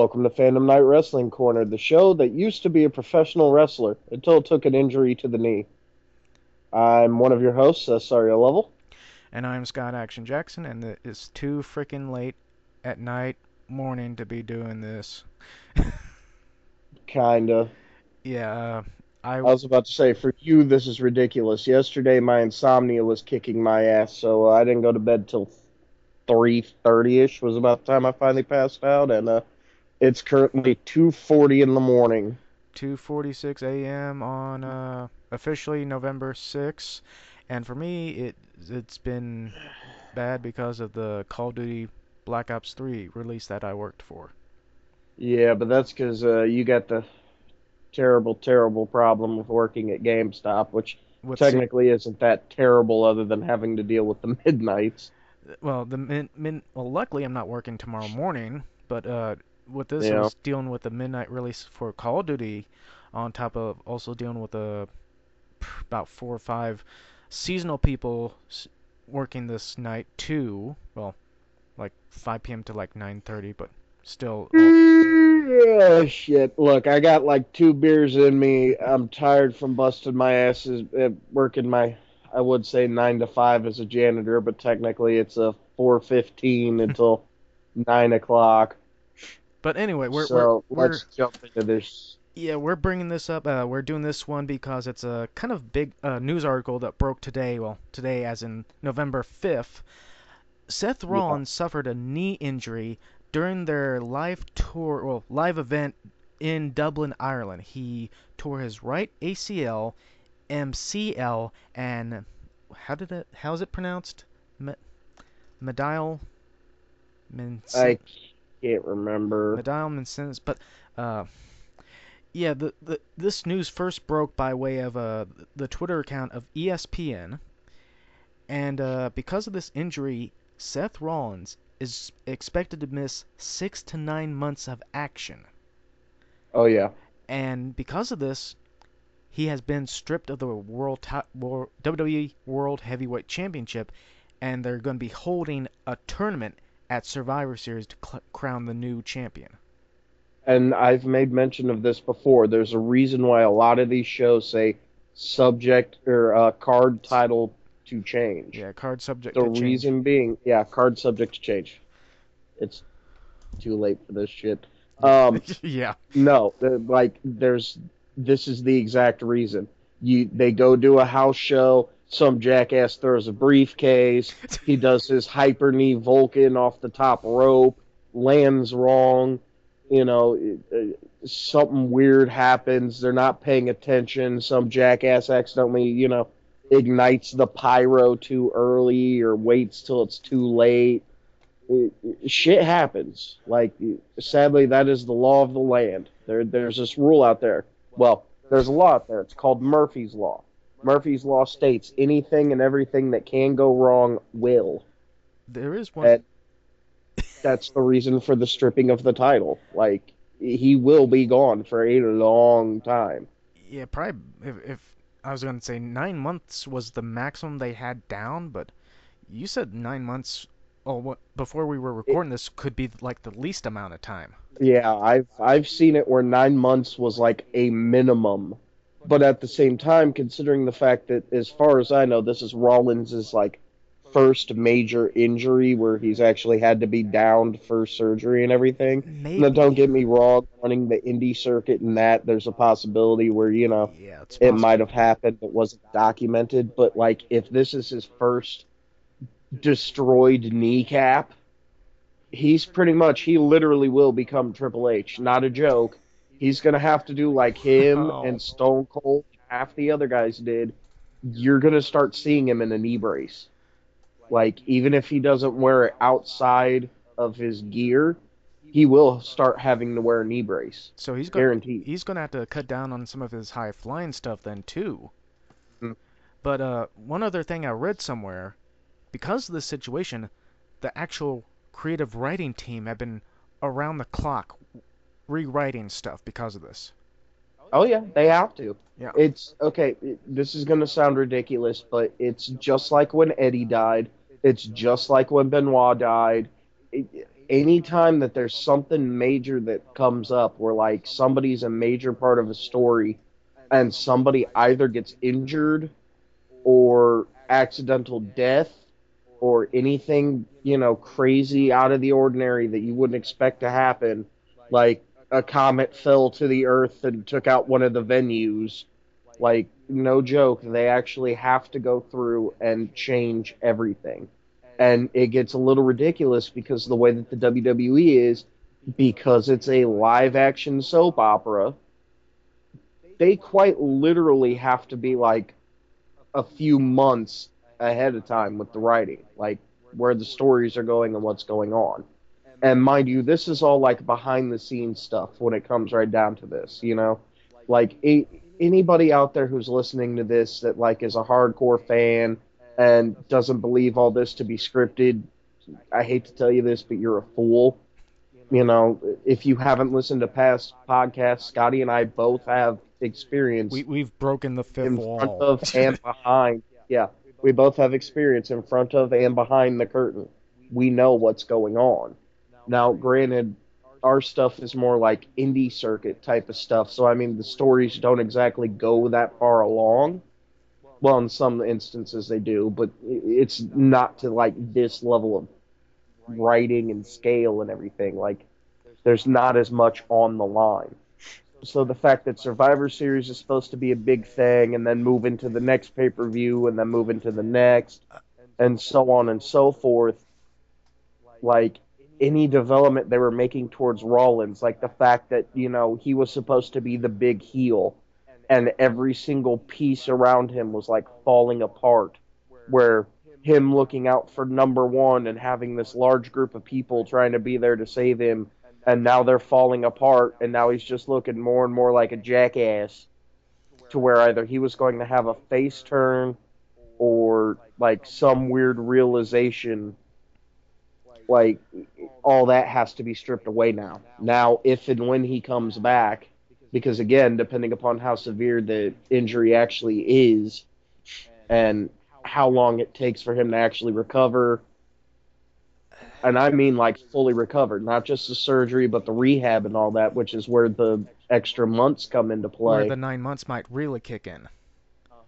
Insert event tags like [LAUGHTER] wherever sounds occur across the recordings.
Welcome to Fandom Knight Wrestling Corner, the show that used to be a professional wrestler until it took an injury to the knee. I'm one of your hosts, Sario Level. And I'm Scott Action Jackson, and it's too freaking late at night, morning to be doing this. Kinda. Yeah, uh, I, I was about to say, for you, this is ridiculous. Yesterday, my insomnia was kicking my ass, so uh, I didn't go to bed till 3.30ish was about the time I finally passed out, and uh, it's currently 2.40 in the morning. 2:46 a.m. on uh, officially November 6th, and for me, it it's been bad because of the Call of Duty Black Ops 3 release that I worked for. Yeah, but that's because uh, you got the terrible, terrible problem with working at GameStop, which With technically isn't that terrible other than having to deal with the [LAUGHS] midnights. well, the min, min well, luckily I'm not working tomorrow morning, but uh, with this, I Yeah. was dealing with the midnight release for Call of Duty, on top of also dealing with uh, about four or five seasonal people working this night too. Well, like 5 p.m. to like 9:30, but still. [LAUGHS] Oh shit. Look, I got like two beers in me. I'm tired from busting my asses uh, working my, I would say nine to five as a janitor, but technically it's a four fifteen [LAUGHS] until nine o'clock. But anyway, we're so we're, we're jump into this. Yeah, we're bringing this up. Uh, we're doing this one because it's a kind of big uh, news article that broke today. Well, today, as in November 5th. Seth Yeah. Rollins suffered a knee injury during their live tour, well, live event in Dublin, Ireland. He tore his right ACL, MCL, and how did it? How's it pronounced? Me, medial. Min, I can't remember. Medial sentence, but uh, yeah, the, the this news first broke by way of uh, the Twitter account of ESPN, and uh, because of this injury, Seth Rollins is expected to miss six to nine months of action, Oh yeah. and because of this, he has been stripped of the world, WWE World Heavyweight Championship, and they're going to be holding a tournament at Survivor Series to cl- crown the new champion. and I've made mention of this before. There's a reason why a lot of these shows say subject or uh, card title to change. Yeah, card subject the to change. reason being, yeah, card subject to change. It's too late for this shit. Um, [LAUGHS] yeah. no, like there's this is the exact reason. You they go do a house show. Some jackass throws a briefcase. He does his hyper knee Vulcan off the top rope, lands wrong. You know, uh, something weird happens. They're not paying attention. Some jackass accidentally, you know, ignites the pyro too early or waits till it's too late. It, it- shit happens. Like, sadly, that is the law of the land. There, there's this rule out there. Well, there's a law out there. It's called Murphy's Law. Murphy's Law states anything and everything that can go wrong will. There is one. That's the reason for the stripping of the title. Like, he will be gone for a long time. yeah, probably. If, if I was gonna say nine months was the maximum they had down, but you said nine months. Oh, what before we were recording this could be like the least amount of time. Yeah, I've I've seen it where nine months was like a minimum, but at the same time, considering the fact that as far as I know, this is Rollins' like first major injury where he's actually had to be downed for surgery and everything. Maybe. Now, don't get me wrong, running the indie circuit and that, there's a possibility where you know Yeah, it might have happened, it wasn't documented, but like if this is his first destroyed kneecap, he's pretty much he literally will become Triple H. Not a joke. He's gonna have to do like him [LAUGHS] Oh. and Stone Cold, half the other guys did. You're gonna start seeing him in a knee brace. Like even if he doesn't wear it outside of his gear, he will start having to wear a knee brace. So he's gonna, Guaranteed. he's gonna have to cut down on some of his high flying stuff then too. Hmm. But uh, one other thing I read somewhere, because of this situation, the actual creative writing team have been around the clock rewriting stuff because of this. Oh yeah, they have to. Yeah. It's okay. it- This is gonna sound ridiculous, but it's just like when Eddie died. It's just like when Benoit died. It, anytime that there's something major that comes up where like somebody's a major part of a story and somebody either gets injured or accidental death or anything, you know, crazy out of the ordinary that you wouldn't expect to happen, like a comet fell to the earth and took out one of the venues, like no joke, they actually have to go through and change everything. And it gets a little ridiculous because the way that the WWE is, because it's a live action soap opera, they quite literally have to be like a few months ahead of time with the writing, like where the stories are going and what's going on. And mind you, this is all like behind the scenes stuff when it comes right down to this, you know? Like a, anybody out there who's listening to this that like is a hardcore fan and doesn't believe all this to be scripted, I hate to tell you this, but you're a fool. You know, if you haven't listened to past podcasts, Scotty and I both have experience. We we've broken the fifth in wall. front of and behind. [LAUGHS] Yeah, we both have experience in front of and behind the curtain. We know what's going on. Now, granted, our stuff is more like indie circuit type of stuff, so I mean the stories don't exactly go that far along. Well, in some instances they do, but it's not to like this level of writing and scale and everything. Like, there's not as much on the line. So the fact that Survivor Series is supposed to be a big thing, and then move into the next pay per view, and then move into the next, and so on and so forth, like any development they were making towards Rollins, like the fact that you know he was supposed to be the big heel, and every single piece around him was like falling apart, where him looking out for number one and having this large group of people trying to be there to save him and now they're falling apart and now he's just looking more and more like a jackass to where either he was going to have a face turn or like some weird realization like all that has to be stripped away now now if and when he comes back because again depending upon how severe the injury actually is and how long it takes for him to actually recover and I mean like fully recovered, not just the surgery, but the rehab and all that, which is where the extra months come into play. Where the nine months might really kick in.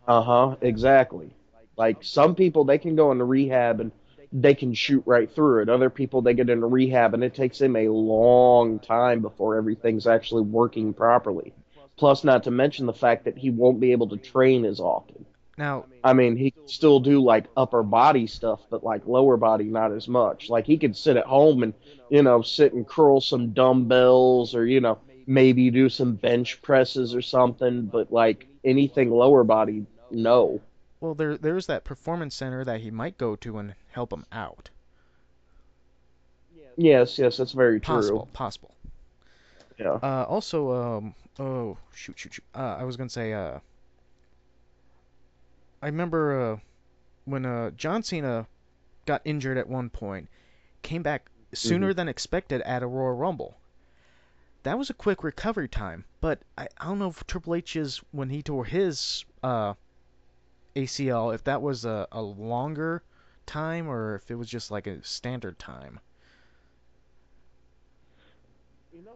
Uh huh. Exactly. Like some people, they can go into rehab and they can shoot right through it. Other people, they get into rehab and it takes them a long time before everything's actually working properly. Plus, not to mention the fact that he won't be able to train as often. Now, I mean, he can still do like upper body stuff, but like lower body, not as much. Like he could sit at home and, you know, sit and curl some dumbbells or, you know, maybe do some bench presses or something, but like anything lower body, no. Well, there there's that performance center that he might go to and help him out. Yes, yes, that's very true. Possible, possible. Yeah. Uh, also, um, oh shoot, shoot, shoot. Uh, I was gonna say, uh, I remember uh, when uh, John Cena got injured at one point, came back sooner than expected at a Royal Rumble. That was a quick recovery time, but I, I don't know if Triple H's when he tore his uh, ACL, if that was a, a longer time or if it was just like a standard time.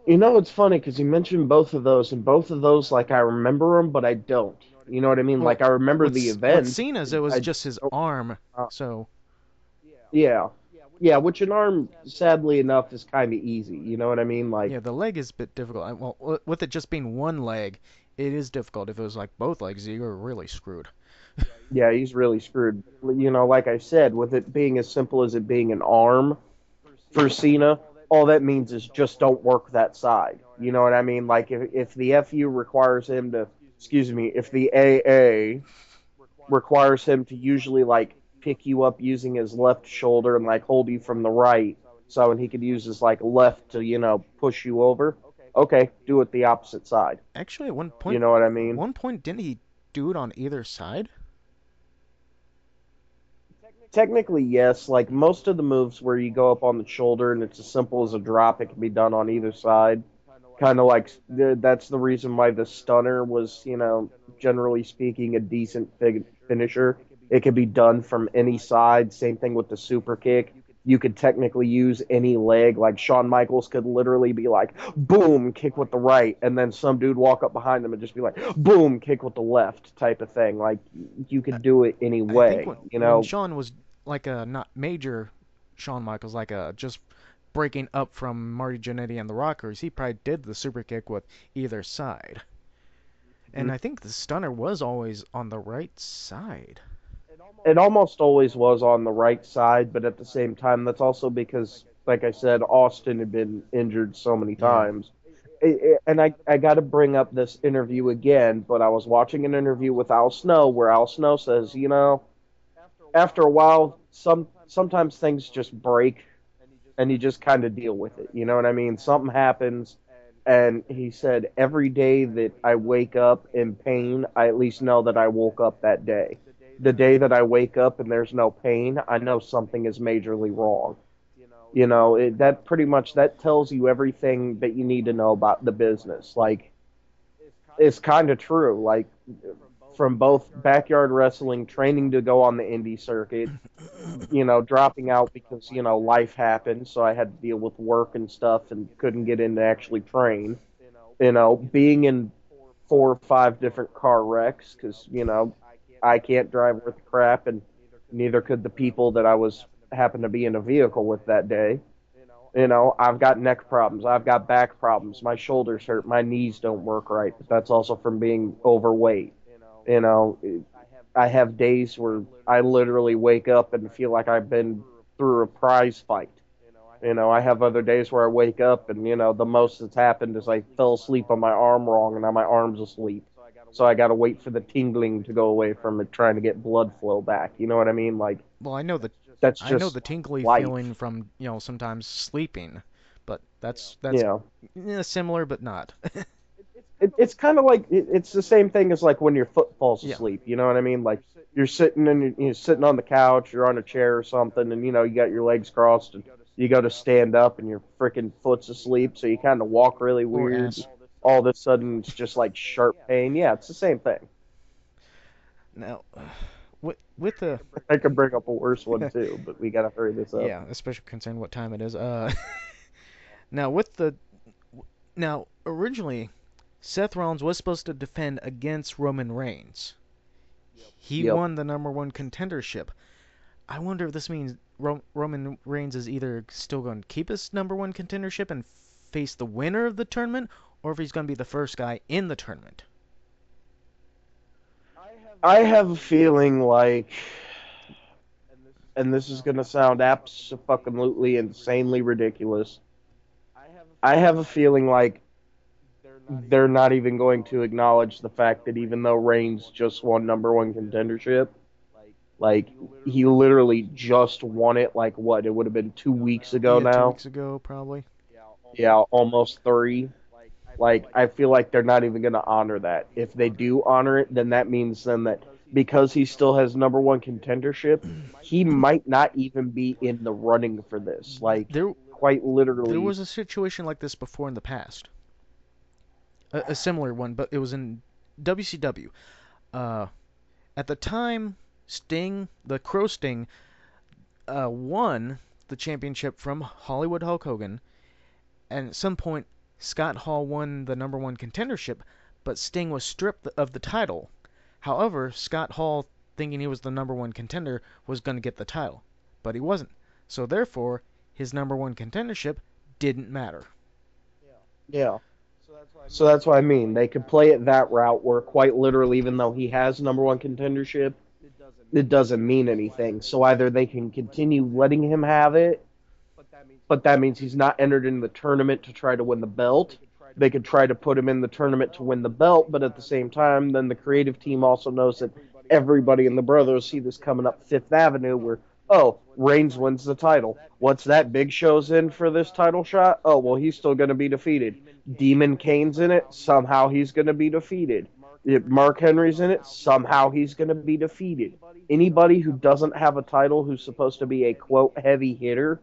You know, it's funny because you mentioned both of those, and both of those, like, I remember them, but I don't. You know what I mean? Well, like, I remember With, the event. With Cena's, it was I- just his arm, Uh, so Yeah. Yeah, which an arm, sadly enough, is kind of easy. You know what I mean? Like, Yeah, the leg is a bit difficult. I- Well, with it just being one leg, it is difficult. If it was like both legs, you're really screwed. Yeah, he's really screwed. You know, like I said, with it being as simple as it being an arm for Cena, all that means is just don't work that side. You know what I mean? Like if if the FU requires him to, excuse me, if the AA requires him to usually like pick you up using his left shoulder and like hold you from the right, so and he could use his like left to you know push you over. Okay, do it the opposite side. Actually, at one point, You know what I mean? one point didn't he do it on either side? Technically, yes. Like most of the moves where you go up on the shoulder and it's as simple as a drop, it can be done on either side. Kind of like that's the reason why the stunner was, you know, generally speaking, a decent finisher. It could be done from any side. Same thing with the super kick. You could technically use any leg. Like Shawn Michaels could literally be like, boom, kick with the right, and then some dude walk up behind them and just be like, boom, kick with the left, type of thing. Like you could do it any way. when, you know, Shawn was like a not major Shawn Michaels, like a just breaking up from Marty Jannetty and the Rockers, he probably did the super kick with either side. And Mhm. I think the stunner was always on the right side. It almost always was on the right side, but at the same time, that's also because, like I said, Austin had been injured so many times. It- it- and I, I got to bring up this interview again, but I was watching an interview with Al Snow where Al Snow says, you know, after a while, some sometimes things just break, and you just kind of deal with it. You know what I mean? Something happens, and he said, every day that I wake up in pain, I at least know that I woke up that day. The day that I wake up and there's no pain, I know something is majorly wrong. You know, it, that pretty much that tells you everything that you need to know about the business. Like, it's kind of true. Like, from both backyard wrestling, training to go on the indie circuit, [COUGHS] you know, dropping out because you know life happened, so I had to deal with work and stuff and couldn't get in to actually train. You know, being in four or five different car wrecks because you know I can't drive worth crap, and neither could the people that I was happened to be in a vehicle with that day. You know, I've got neck problems, I've got back problems, my shoulders hurt, my knees don't work right, but that's also from being overweight. You know, I have days where I literally wake up and feel like I've been through a prize fight. You know, I have other days where I wake up and, you know, the most that's happened is I fell asleep on my arm wrong and now my arm's asleep. So I got to wait for the tingling to go away from it, trying to get blood flow back. You know what I mean? Like, Well, I know the that's just I know the tingly life. feeling from you know sometimes sleeping, but that's that's yeah. eh, similar but not. [LAUGHS] it, it's kind of like it, it's the same thing as like when your foot falls Yeah. asleep. You know what I mean? Like you're sitting and you're, you're sitting on the couch, you're on a chair or something, and you know you got your legs crossed, and you go to stand up, and your freaking foot's asleep, so you kind of walk really Or weird. All of a sudden, it's just like sharp pain. Yeah, it's the same thing. Now, [SIGHS] with with the [LAUGHS] I could bring up a worse one [LAUGHS] too, but we gotta hurry this up. yeah, especially considering what time it is. Uh, [LAUGHS] now with the now originally, Seth Rollins was supposed to defend against Roman Reigns. He Yep. won the number one contendership. I wonder if this means Ro- Roman Reigns is either still going to keep his number one contendership and face the winner of the tournament, or if he's going to be the first guy in the tournament. I have a feeling like, and this is gonna sound absolutely insanely ridiculous. I have a feeling like they're not even going to acknowledge the fact that even though Reigns just won number one contendership, like he literally just won it. Like what? It would have been two weeks ago yeah, two weeks ago probably. Yeah, almost three. Like I feel like they're not even going to honor that. If they do honor it, then that means then that because he still has number one contendership, he might not even be in the running for this. Like There quite literally. There was a situation like this before in the past. A, a similar one, but it was in WCW. Uh, at the time, Sting, the Crow Sting, uh, won the championship from Hollywood Hulk Hogan, and at some point, Scott Hall won the number one contendership, but Sting was stripped of the title. However, Scott Hall, thinking he was the number one contender, was going to get the title, but he wasn't. So therefore, his number one contendership didn't matter. Yeah. Yeah. So that's what I mean. They could play it that route where quite literally, even though he has number one contendership, it doesn't mean anything. So either they can continue letting him have it, but that means he's not entered in the tournament to try to win the belt. They could try to put him in the tournament to win the belt, but at the same time, then the creative team also knows that everybody in the Brothers see this coming up Fifth Avenue where, oh, Reigns wins the title. What's that? Big Show's in for this title shot? Oh, well, he's still going to be defeated. Demon Kane's in it. Somehow he's going to be defeated. Mark Henry's in it. Somehow he's going to be defeated. Anybody who doesn't have a title who's supposed to be a quote heavy hitter,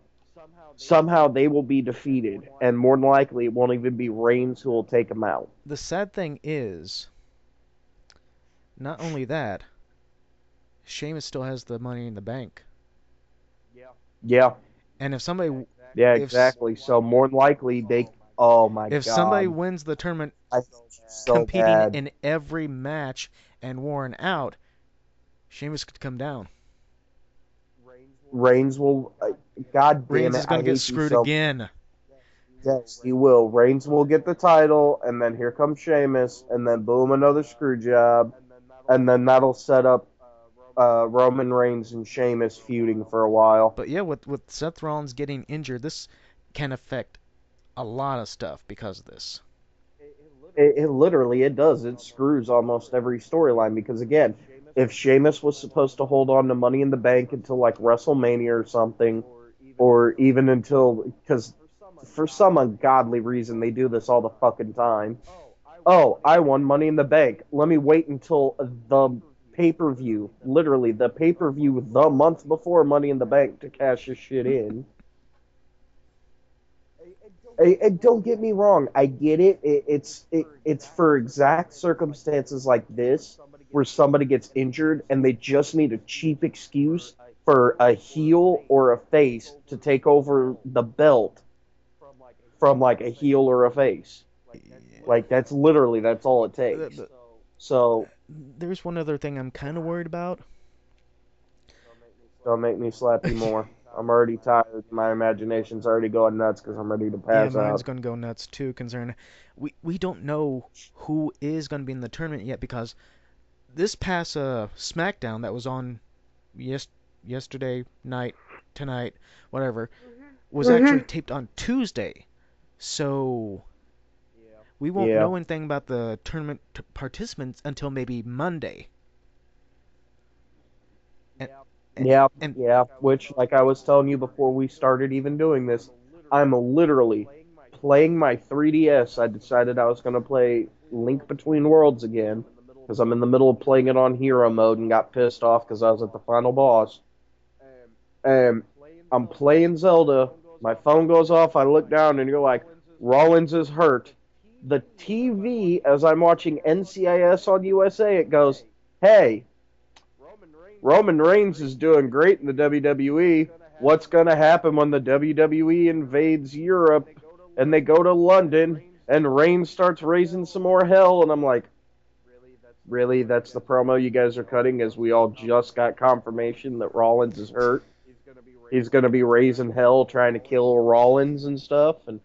somehow they will be defeated. And more than likely, it won't even be Reigns who will take them out. The sad thing is, not only that, Sheamus still has the money in the bank. Yeah. Yeah. And if somebody Yeah, If- exactly. So more than likely they. Oh my if god. If somebody wins the tournament so competing bad. in every match and worn out, Sheamus could come down. Reigns will. Uh, god damn Reigns it! is gonna get screwed so again. Yes, he will. Reigns will get the title, and then here comes Sheamus, and then boom, another screw job, and then that'll set up uh, Roman Reigns and Sheamus feuding for a while. But yeah, with with Seth Rollins getting injured, this can affect a lot of stuff because of this. It, it literally it does. It screws almost every storyline because again, if Sheamus was supposed to hold on to Money in the Bank until like WrestleMania or something, or even until because for some ungodly reason they do this all the fucking time. Oh, I won Money in the Bank. Let me wait until the pay per view, literally the pay per view the month before Money in the Bank to cash this shit in. And- and don't get me wrong, I get it. it it's it, it's for exact circumstances like this where somebody gets injured and they just need a cheap excuse for a heel or a face to take over the belt from like a heel or a face. Like that's literally that's all it takes. So There's one other thing I'm kind of worried about. don't make me slap you more. [LAUGHS] I'm already tired. My imagination's already going nuts because I'm ready to pass Yeah, mine's out. gonna go nuts too. Concern we we don't know who is gonna be in the tournament yet because this past uh SmackDown that was on yes yesterday night tonight whatever was Mhm. actually taped on Tuesday, so we won't Yeah. know anything about the tournament t- participants until maybe Monday. and- Yeah, and- yeah. Which, like I was telling you before we started even doing this, I'm literally playing my 3DS. I decided I was going to play Link Between Worlds again because I'm in the middle of playing it on hero mode and got pissed off because I was at the final boss. And I'm playing Zelda. My phone goes off. I look down and you're like, Rollins is hurt. The TV, as I'm watching NCIS on USA, it goes, hey, Roman Reigns is doing great in the WWE. What's going to happen when the WWE invades Europe and they go to London and Reigns starts raising some more hell? And I'm like, really? That's the promo you guys are cutting as we all just got confirmation that Rollins is hurt? He's going to be raising hell trying to kill Rollins and stuff. And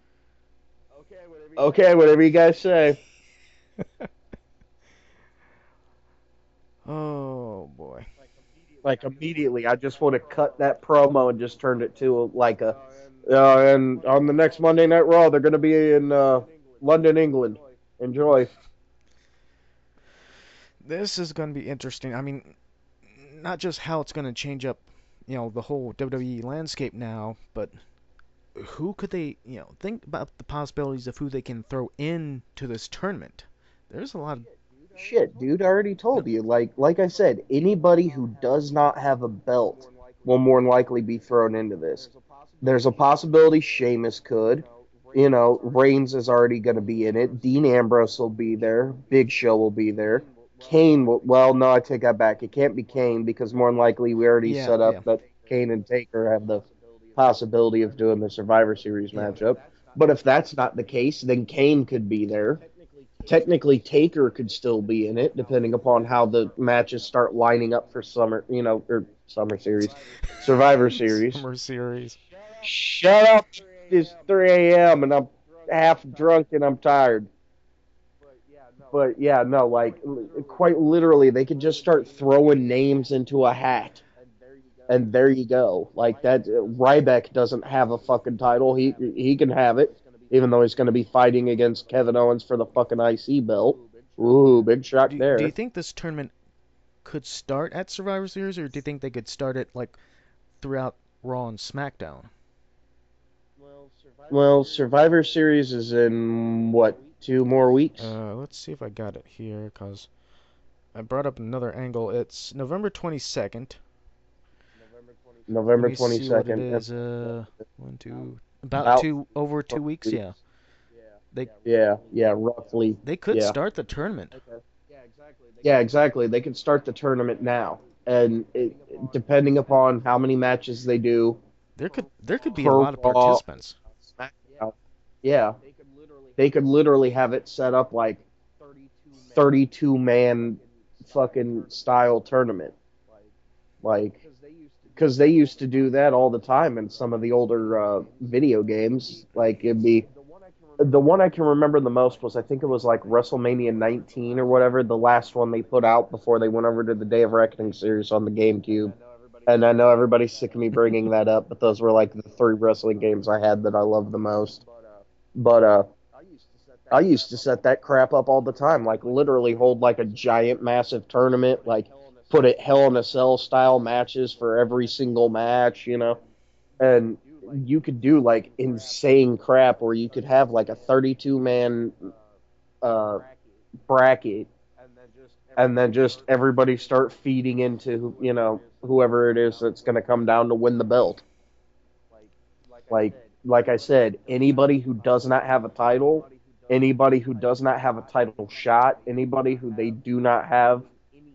okay, whatever you guys say. [LAUGHS] Oh boy. like immediately i just want to cut that promo and just turn it to like a uh, and on the next monday night raw they're going to be in uh, london england enjoy This is going to be interesting. I mean, not just how it's going to change up, you know, the whole WWE landscape now, but who could they, you know, think about the possibilities of who they can throw into this tournament. There's a lot of shit dude i already told you. Like like i said anybody who does not have a belt will more than likely be thrown into this. There's a possibility Sheamus could. You know Reigns is already going to be in it. Dean Ambrose will be there. Big Show will be there Kane well no I take that back it can't be Kane because more than likely we already Yeah, set up yeah. that Kane and Taker have the possibility of doing the Survivor Series Yeah. matchup but if that's not the case then Kane could be there technically Taker could still be in it, depending upon how the matches start lining up for summer, you know, or summer series, Survivor [LAUGHS] Series. Summer series. Shut up! It's 3 a.m. and I'm half drunk and I'm tired. But yeah, no, like quite literally, they could just start throwing names into a hat, and there you go. Like that, Ryback doesn't have a fucking title. He he can have it, even though he's going to be fighting against Kevin Owens for the fucking IC belt. Ooh, big shock Do, there. do you think this tournament could start at Survivor Series, or do you think they could start it like throughout Raw and SmackDown? Well, Survivor Series is in what two more weeks? Uh, let's see if I got it here, cause I brought up another angle. It's November 22nd. November Let me see what it is. Uh, one, two, about, About two, over two weeks. Yeah, Yeah, yeah, roughly. they could Yeah. start the tournament. Yeah, exactly. They can start the tournament now, and it, depending upon how many matches they do, there could there could be a lot of participants. SmackDown. Yeah, they could literally have it set up like 32 man fucking style tournament. Like, because they used to do that all the time in some of the older uh, video games. Like, it'd be the one I can remember the most was I think it was like WrestleMania 19 or whatever, the last one they put out before they went over to the Day of Reckoning series on the GameCube. And I know everybody's sick of me bringing that up, but those were like the three wrestling games I had that I loved the most. But uh, I used to set that crap up all the time, like literally hold like a giant, massive tournament, like put it Hell in a Cell style matches for every single match, you know, and you could do like insane crap where you could have like a 32 man uh, bracket and then just everybody start feeding into you know whoever it is that's going to come down to win the belt. Like like i said anybody who does not have a title anybody who does not have a title shot anybody who they do not have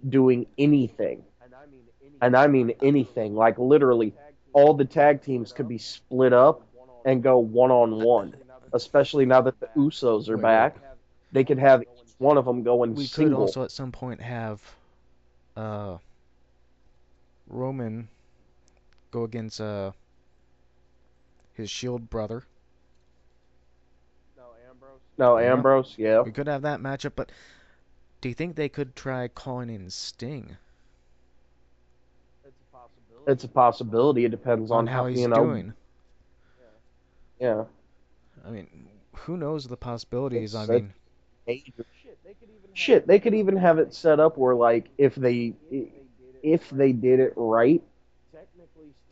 doing anything. And i mean anything. Like literally all the tag teams could be split up and go one on one especially now that the usos are back. they could have one of them going We could also at some point have uh Roman go against uh his Shield brother. No Yeah. ambrose yeah. We could have that matchup, but do you think they could try calling in Sting? It's a possibility. It's a possibility. it depends on, on how he's you know. doing? yeah. I mean, who knows the possibilities? I It's- mean, Shit, they could even have it set up where, like, if they if they did it right,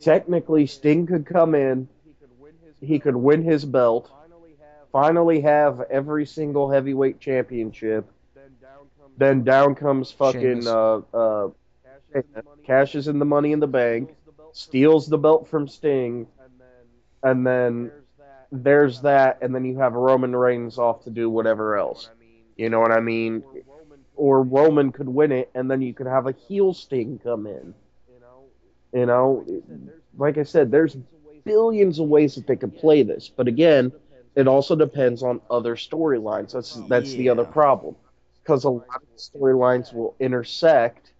technically Sting could come in, he could win his belt, finally have every single heavyweight championship, then down comes fucking uh uh cashes in the money in the bank, steals the belt from Sting, and then there's that, and then you have Roman Reigns off to do whatever else. You know what I mean? Or Roman could win it, and then you could have a heel Sting come in. You know, like I said, there's billions of ways that they could play this, but again, it also depends on other storylines. That's oh, that's the other problem, because a lot of storylines will intersect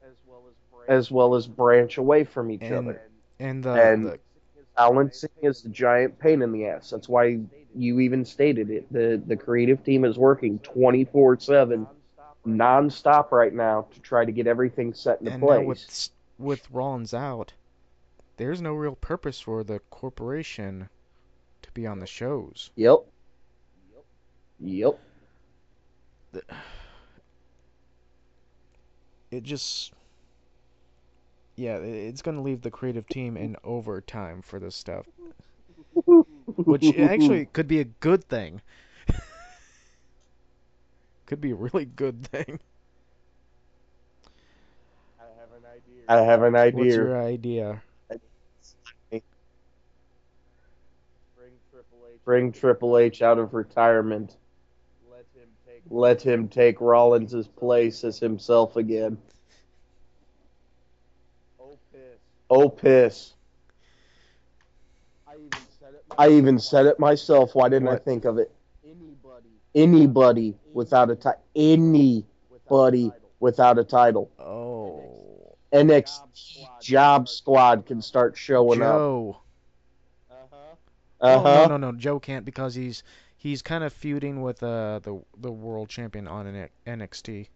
as well as branch away from each And- other. and the, And- the Balancing is the giant pain in the ass. That's why you even stated it. The the creative team is working 24/7 nonstop right now to try to get everything set into and place. with with Rollins out, there's no real purpose for the corporation to be on the shows. Yep. Yep. Yep. It just yeah, it's going to leave the creative team in overtime for this stuff, which actually could be a good thing. [LAUGHS] could be a really good thing. I have an What's idea. What's your idea? Bring Triple H out of retirement. Let him take Rollins' place as himself again. Oh, piss. Oh piss. I even said it myself. Why didn't I think of it? Anybody without a title. Anybody without a title. Oh, NXT Job Squad can start showing up. Joe. Uh Oh, no, no, no. Joe can't because he's he's kind of feuding with uh the the world champion on N- NXT.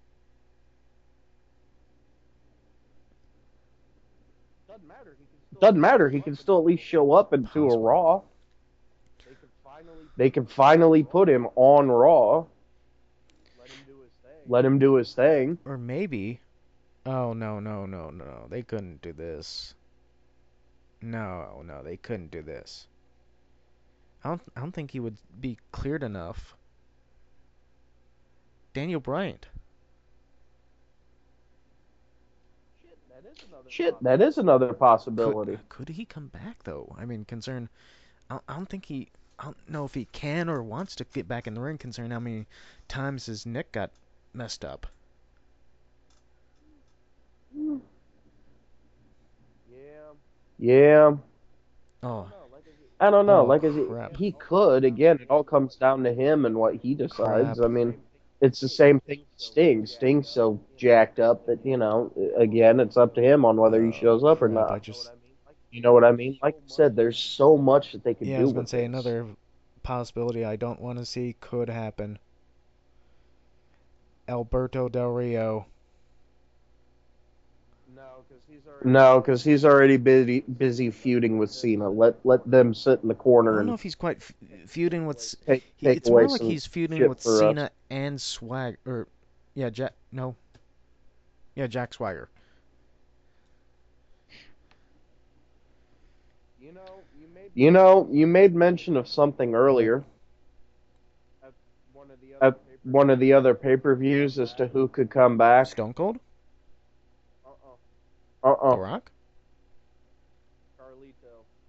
Doesn't matter. He can still at least show up and do a Raw. They can finally put him on Raw. Let him do his thing. Or maybe. Oh no, no, no, no. They couldn't do this. No, no, they couldn't do this. I don't I don't think he would be cleared enough. Daniel Bryan. Shit, that is another possibility. Could, could he come back though? I mean, concern. I, don't- I don't think he. I don't know if he can or wants to get back in the ring. Considering how many times his neck got messed up. Yeah. Yeah. Oh, I don't know. Oh, like, it, he could. Again, it all comes down to him and what he decides. Crap. I mean, it's the same thing with Sting. Sting's so jacked up that, you know, again, it's up to him on whether he shows up or Crap, I not. just You know what I mean? Like I said, there's so much that they could yeah, I do was gonna say this. another possibility I don't want to see could happen. Alberto Del Rio. No, because he's already busy busy feuding with Cena. Let let them sit in the corner. I don't know if he's quite f feuding with. Take He, take it's more like he's feuding with for us. Cena and Swag or yeah, Jack no. Yeah, Jack Swagger. You know, you made mention of something earlier at one of the other pay-per-views as to who could come back. Stone Cold? The Uh-uh. Rock?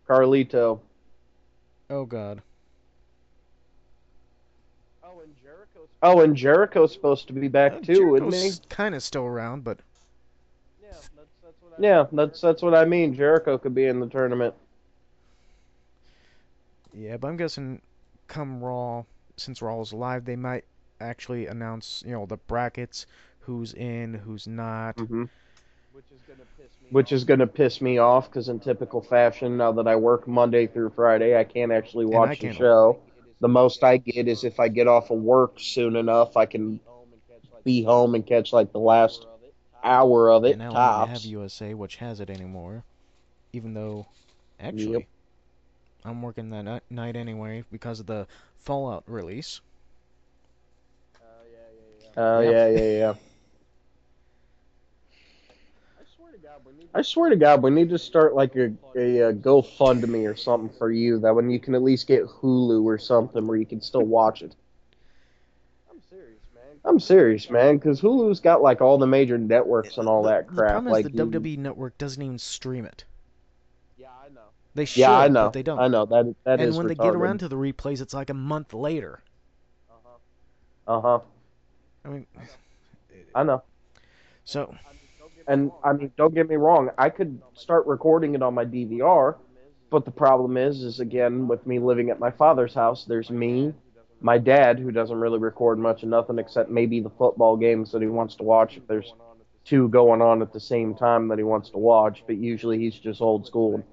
Carlito. Oh god. Oh, and Jericho's supposed to be back Uh, too, isn't he? Kind of still around, but Yeah, that's that's what I mean. Jericho could be in the tournament. yeah, but I'm guessing come Raw, since Raw is live, they might actually announce, you know, the brackets, who's in, who's not. hmm Which is going to piss me off because, in typical fashion, now that I work Monday through Friday, I can't actually watch the can't- show. The most I get is if I get off of work soon enough, I can be home and catch like the last hour of it And now we don't have. USA, which has it anymore. Even though, actually, Yep. I'm working that night anyway because of the Fallout release. Oh, oh Yep. yeah, yeah, yeah. I swear to God, we need to start like a, a, uh GoFundMe or something for you. That when you can at least get Hulu or something where you can still watch it. I'm serious, man, I'm serious, man, because Hulu's got like all the major networks and all the, that the crap. problem like is the you- WWE network doesn't even stream it. Yeah, I know. They should, Yeah, I know. but they don't. I know that that and is when they get around to the replays, it's like a month later. Uh huh. Uh huh. I mean, I know. so And I mean, don't get me wrong. I could start recording it on my DVR, but the problem is, is again with me living at my father's house. There's me, my dad, who doesn't really record much of nothing except maybe the football games that he wants to watch. If there's two going on at the same time that he wants to watch, but usually he's just old school and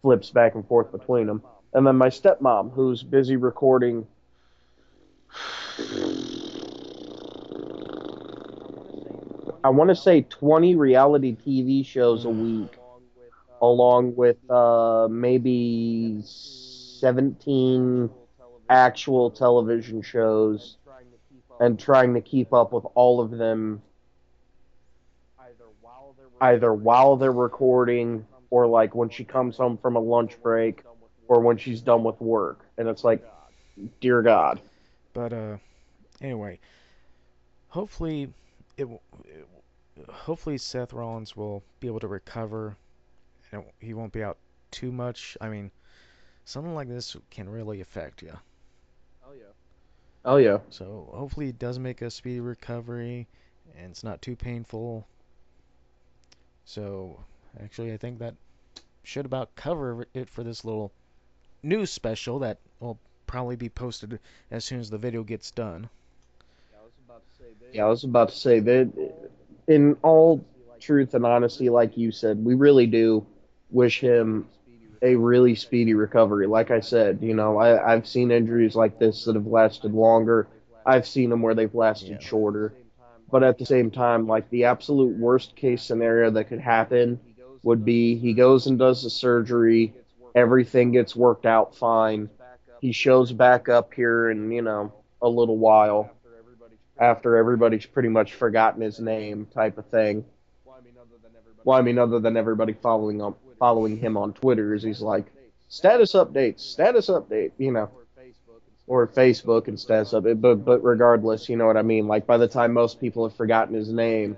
flips back and forth between them. And then my stepmom, who's busy recording. I want to say 20 reality TV shows a week, along with uh, maybe 17 actual television shows, and trying to keep up with all of them either while they're recording or like when she comes home from a lunch break or when she's done with work. And it's like, dear God. But uh, anyway, hopefully it, w- it hopefully Seth Rollins will be able to recover, and it- he won't be out too much. I mean, something like this can really affect you. Oh yeah. Oh, yeah. So hopefully it does make a speedy recovery, and it's not too painful. So actually, I think that should about cover it for this little news special that will probably be posted as soon as the video gets done. Yeah, I was about to say that in all truth and honesty, like you said, we really do wish him a really speedy recovery. Like I said, you know, I, I've seen injuries like this that have lasted longer. I've seen them where they've lasted Yeah. shorter. But at the same time, like the absolute worst case scenario that could happen would be he goes and does the surgery, everything gets worked out fine. He shows back up here in, you know, a little while after everybody's pretty much forgotten his name type of thing. Well, I mean, other than everybody following following him on Twitter, is he's like status updates, status update, you know, or Facebook and status update. But but regardless, you know what I mean. Like by the time most people have forgotten his name,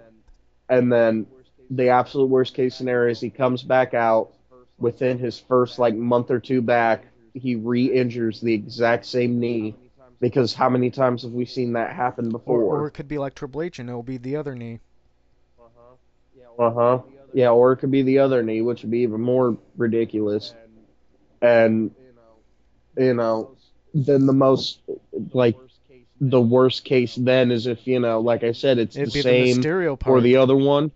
and then the absolute worst case scenario is he comes back out within his first like month or two back, he re-injures the exact same knee. Because how many times have we seen that happen before? or it could be like Triple H and it'll be the other knee. Uh huh. Yeah, Uh huh. Yeah, or it could be the other knee, which would be even more ridiculous. And you know, then the most like the worst case then is if you know, like I said, it's It'd the same the part. or the other one.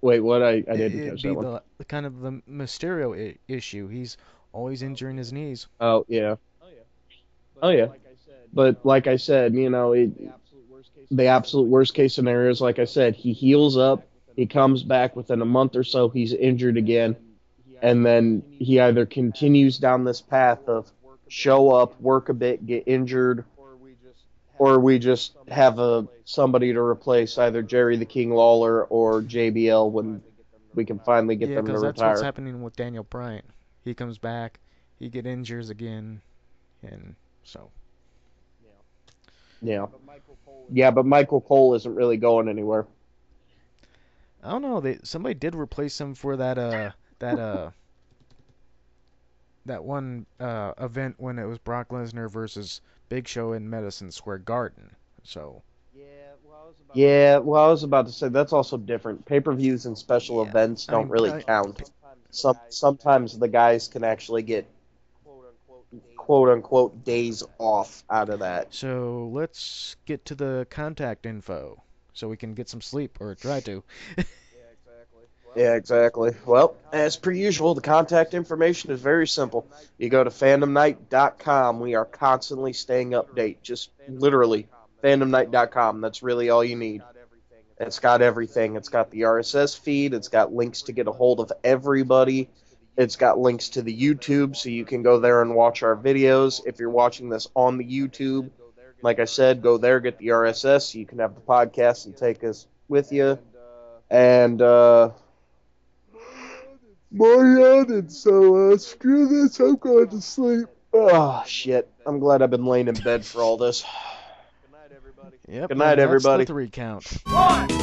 Wait, what? I, I didn't It'd catch be that one. the, the kind of the Mysterio I- issue. He's always injuring his knees. Oh yeah. Oh yeah. But like I said, you know, it, the absolute worst case scenario is like I said, he heals up, he comes back within a month or so, he's injured again, and then he either continues down this path of show up, work a bit, get injured, or we just have a somebody to replace either Jerry the King Lawler or JBL when we can finally get yeah, them to retire. because that's what's happening with Daniel Bryan. He comes back, he get injures again, and so Yeah. Yeah, but Michael Cole isn't really going anywhere. I don't know. They somebody did replace him for that uh that uh that one uh event when it was Brock Lesnar versus Big Show in Madison Square Garden. So Yeah, Yeah. well, I was about to say that's also different. Pay-per-views and special Yeah, events don't mean, really I- count. Some sometimes the guys can actually get quote unquote days off out of that. so let's get to the contact info so we can get some sleep or try to. [LAUGHS] Yeah, exactly. Well, as per usual, the contact information is very simple. You go to fandomknight.com. We are constantly staying update. Just literally fandomknight.com. That's really all you need. It's got everything. It's got the RSS feed. It's got links to get a hold of everybody. It's got links to the YouTube, so you can go there and watch our videos. If you're watching this on the YouTube, like I said, go there, get the RSS, so you can have the podcast and take us with you. And uh, more yawning, so uh, screw this. I'm going to sleep. Oh shit! I'm glad I've been laying in bed for all this. Good night, everybody. Yep. Good night, and that's everybody. The three count. One, two,